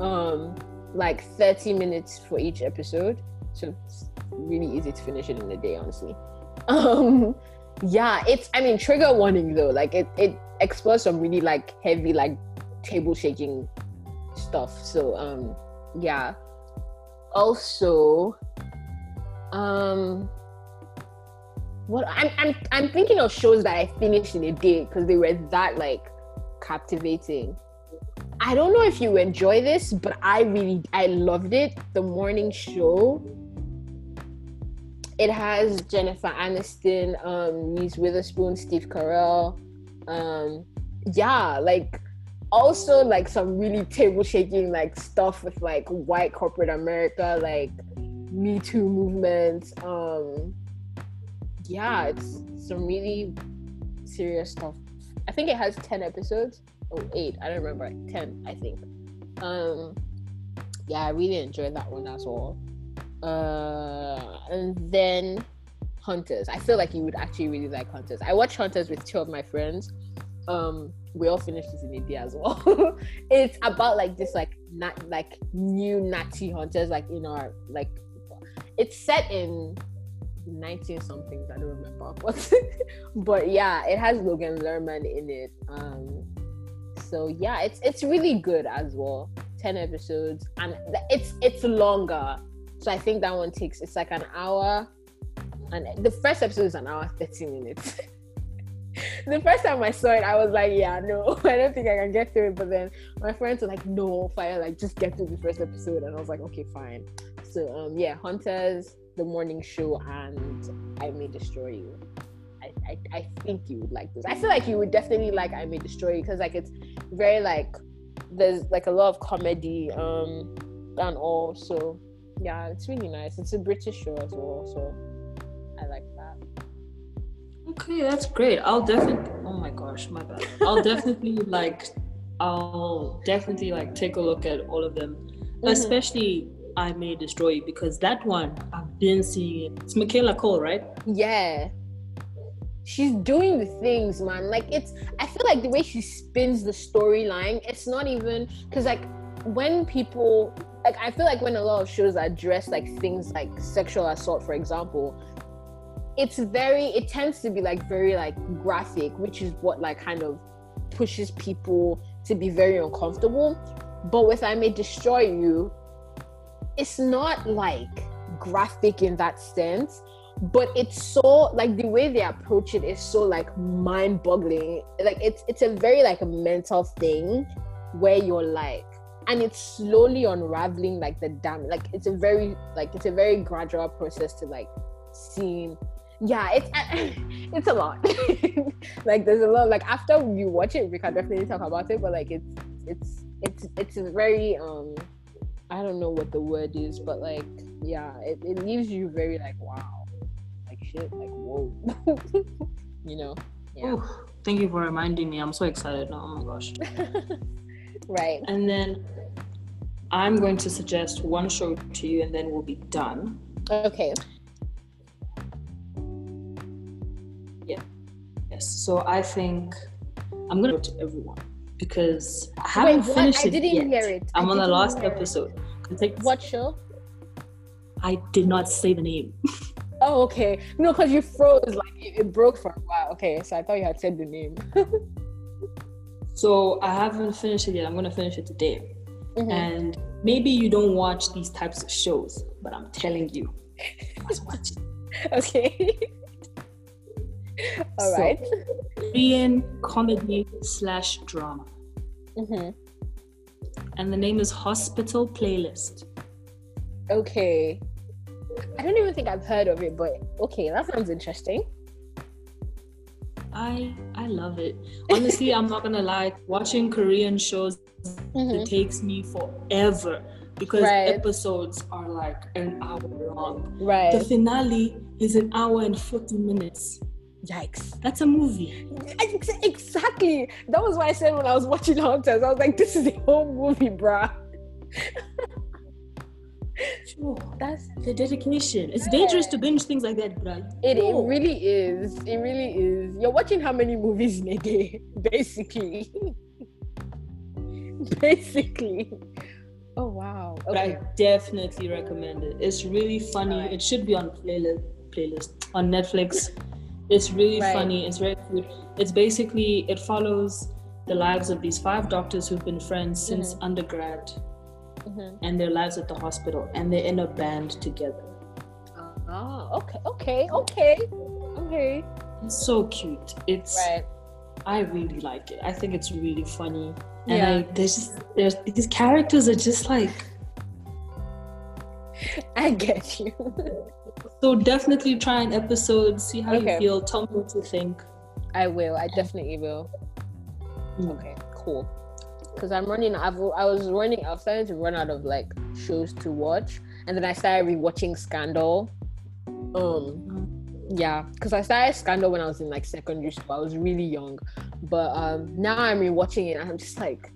um, like thirty minutes for each episode. So it's really easy to finish it in a day, honestly. Um, yeah, it's. I mean, trigger warning though. Like it, it explores some really like heavy, like table shaking stuff. So um, yeah. Also, um, what I'm I'm I'm thinking of shows that I finished in a day because they were that like captivating. I don't know if you enjoy this, but I really I loved it. The morning show. It has Jennifer Aniston, um, Reese Witherspoon, Steve Carell. Um, yeah, like also like some really table shaking like stuff with like white corporate America, like Me Too movement. Um, yeah, it's some really serious stuff. I think it has ten episodes. Oh, eight. I don't remember. Ten, I think. Um, yeah, I really enjoyed that one as well. Uh, and then Hunters. I feel like you would actually really like Hunters. I watched Hunters with two of my friends. Um, we all finished this in India as well. it's about like this like not like new Nazi hunters like in our like it's set in 19 something I don't remember but but yeah it has Logan Lerman in it um so yeah it's it's really good as well 10 episodes and it's it's longer so I think that one takes it's like an hour and the first episode is an hour 30 minutes the first time I saw it, I was like, yeah, no, I don't think I can get through it. But then my friends were like, no, Fayo, like just get through the first episode. And I was like, okay, fine. So um yeah, Hunters, the morning show, and I May Destroy You. I, I, think you would like this. I feel like you would definitely like I May Destroy You because like it's very like there's like a lot of comedy um and all. So yeah, it's really nice. It's a British show as well, so I like that.
Okay, that's great. I'll definitely. Oh my gosh, my bad. I'll definitely like. I'll definitely like take a look at all of them, mm-hmm. especially I May Destroy You because that one I've been seeing it. It's Michaela Coel, right?
Yeah. She's doing the things, man. Like it's. I feel like the way she spins the storyline, it's not even because like when people like I feel like when a lot of shows address like things like sexual assault, for example, it's very it tends to be like very like graphic which is what like kind of pushes people to be very uncomfortable but with i may destroy you it's not like graphic in that sense but it's so like the way they approach it is so like mind-boggling. Like it's it's a very like a mental thing where you're like and it's slowly unraveling like the damn like it's a very like it's a very gradual process to like seeing. Yeah it's it's a lot. Like there's a lot like after you watch it we can definitely talk about it but like it's it's it's it's very um i don't know what the word is but like yeah it, it leaves you very like wow shit like whoa you know
yeah Ooh, thank you for reminding me i'm so excited now oh my gosh
right
and then i'm going to suggest one show to you and then we'll be done
okay Yeah.
Yes. So I think I'm gonna go to everyone because I haven't Wait, finished I it didn't yet. Hear it. I'm I on the last episode.
What show?
I did not say the name.
oh, okay. No, because you froze, like it, it, broke for a while. Okay, so I thought you had said the name.
so I haven't finished it yet. I'm gonna finish it today. Mm-hmm. And maybe you don't watch these types of shows, but I'm telling you, you must watch it.
Okay. All so, right.
Korean comedy slash drama.
Mm-hmm.
And the name is Hospital Playlist.
Okay. I don't even think I've heard of it, but okay, that sounds interesting.
I I love it. Honestly, I'm not gonna lie. Watching Korean shows mm-hmm. it takes me forever because right. episodes are like an hour long.
Right.
The finale is an hour and 40 minutes
Yikes.
That's a movie.
Exactly. That was why I said when I was watching Hunters, I was like, this is a whole movie, bruh.
Sure.
That's
The dedication. It's dangerous to binge things like that, bruh.
it, it really is. It really is. You're watching how many movies in a day, basically. basically. Oh wow.
But I definitely recommend it. It's really funny.
Alright.
It should be on playlist playlist on Netflix. It's really
Right.
funny. It's very good. It's basically it follows the lives of these five doctors who've been friends since
Mm-hmm.
undergrad
Mhm.
and their lives at the hospital and they're in a band together.
Ah, okay, okay, okay, okay.
It's so cute. It's
Right.
I really like it. I think it's really funny. And
Yeah.
I, there's just there's these characters are just like
I get you.
so definitely try an episode, see how
Okay.
you feel, tell me what you think.
I will. I definitely will.
Mm.
Okay, cool. Because I'm running. I've, I was running. I was starting to run out of like shows to watch, and then I started rewatching Scandal. Um, yeah, because I started Scandal when I was in like secondary school. I was really young, but um, now I'm rewatching it, and I'm just like,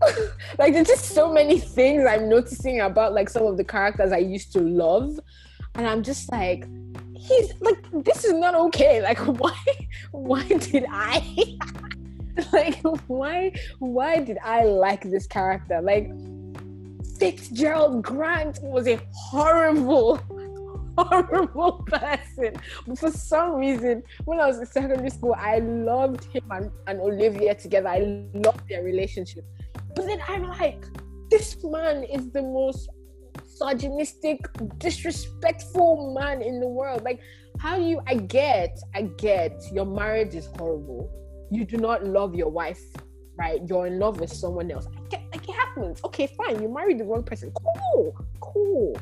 like there's just so many things I'm noticing about like some of the characters I used to love, and I'm just like, he's like, this is not okay. Like, why, why did I? like why why did i like this character? Like fitzgerald grant was a horrible horrible person. But for some reason when i was in secondary school i loved him and, and olivia together. I loved their relationship. But then i'm like this man is the most misogynistic disrespectful man in the world. Like how do you i get i get your marriage is horrible you do not love your wife, right? You're in love with someone else. Like it happens. Okay, fine. You married the wrong person. Cool, cool.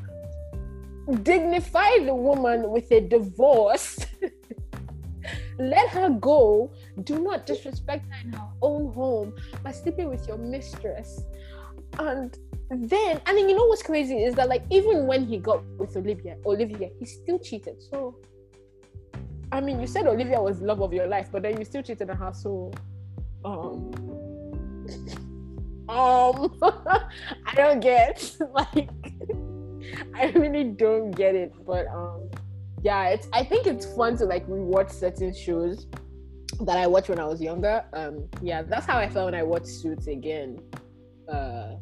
Dignify the woman with a divorce. Let her go. Do not disrespect her in her own home by sleeping with your mistress. And then, I mean, you know what's crazy is that like even when he got with Olivia, Olivia, he still cheated. So I mean, you said Olivia was love of your life, but then you still cheated on her. So, um, um, I don't get like, I really don't get it. But um, yeah, it's. I think it's fun to like rewatch certain shows that I watched when I was younger. Um, yeah, that's how I felt when I watched Suits again. Uh,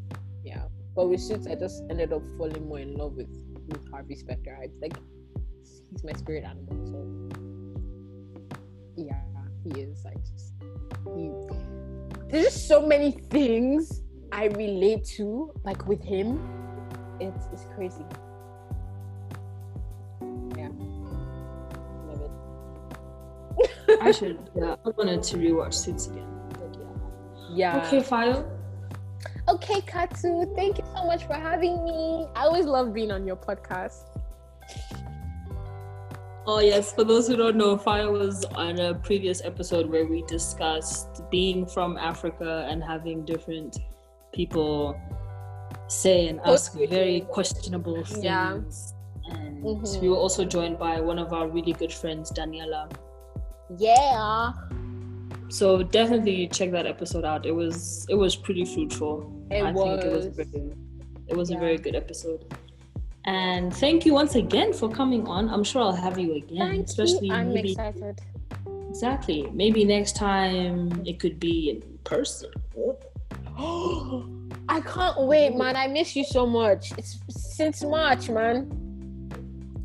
yeah, but with Suits, I just ended up falling more in love with with Harvey Specter. I like he's my spirit animal. So he is. I just he there's just so many things I relate to, like with him. It's it's crazy. Yeah. Love it.
I should. Yeah, I wanted to rewatch Suits again. But yeah.
Yeah.
Okay, Fayo.
Okay, Katsu, thank you so much for having me. I always love being on your podcast.
Oh yes, for those who don't know, Fayo was on a previous episode where we discussed being from Africa and having different people say and ask very questionable things.
Yeah.
And
Mhm.
we were also joined by one of our really good friends, Daniela.
Yeah.
So definitely check that episode out. It was it was pretty fruitful.
It
I think it was
was.
very, it was
Yeah.
a very good episode. And thank you once again for coming on. I'm sure I'll have you again,
Thank
especially
you. I'm
maybe
excited.
exactly. Maybe next time it could be in person.
I can't wait, man. I miss you so much. It's since March, man.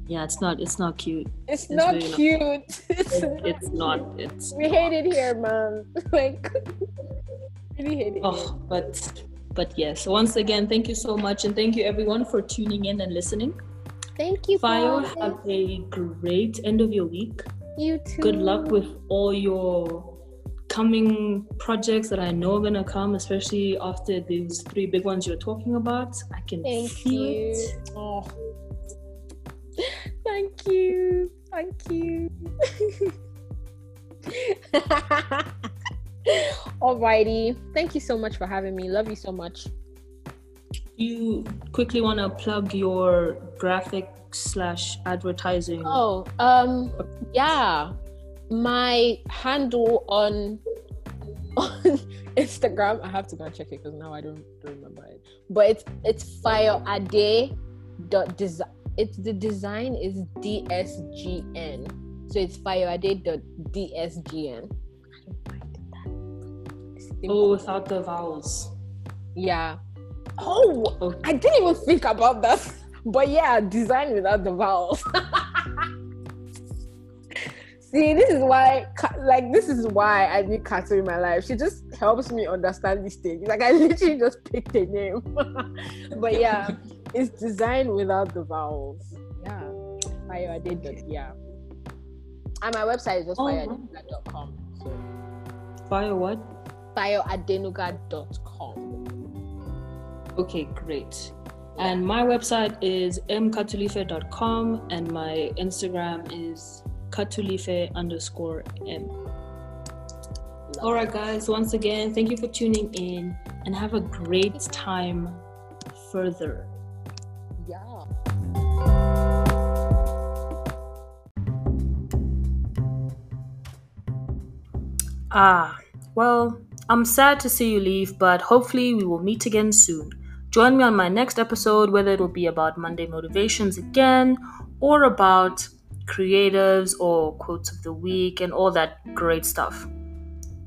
Yeah, it's not it's not cute.
It's,
It's
not
really not.
cute. It's,
It's not it's
we hate it here, man. Like, really hate it.
oh
here.
but but yes, once again, thank you so much and thank you everyone for tuning in and listening.
Thank you,
Fayo,
guys.
have a great end of your week.
You too.
good luck with all your coming projects that I know are gonna come, especially after these three big ones you're talking about. I can
Thank
feel
you.
it.
Oh. Thank you. Thank you. Alrighty. Thank you so much for having me. Love you so much.
You quickly wanna plug your graphic slash advertising.
Oh, um, yeah. my handle on on Instagram. I have to go and check it because now I don't, don't remember it. But it's it's fire ade dot design. It's the design is DSGN. So it's fayoade dot DSGN.
Oh, without the vowels.
Yeah. Oh,
Okay.
I didn't even think about that. But yeah, design without the vowels. See, this is why, like, this is why I need Kato in my life. She just helps me understand these things. Like, I literally just picked a name. but yeah, it's designed without the vowels. Yeah. Fire I did that. Yeah. And my website is just
Oh,
fayoadenuga.com. So
Fayo what?
fayoadenuga.com.
Okay, great. And my website is mkatulife.com and my Instagram is katulife underscore m. All right, guys, once again, thank you for tuning in and have a great time further.
Yeah.
Ah, well, I'm sad to see you leave, but hopefully we will meet again soon. Join me on my next episode, whether it'll be about Monday motivations again or about creatives or quotes of the week and all that great stuff.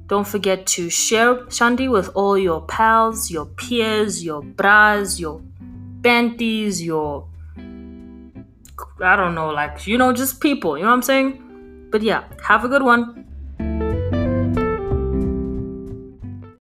Don't forget to share Shandy with all your pals, your peers, your bras, your banties, your I don't know, like you know, just people, you know what I'm saying? But yeah, have a good one.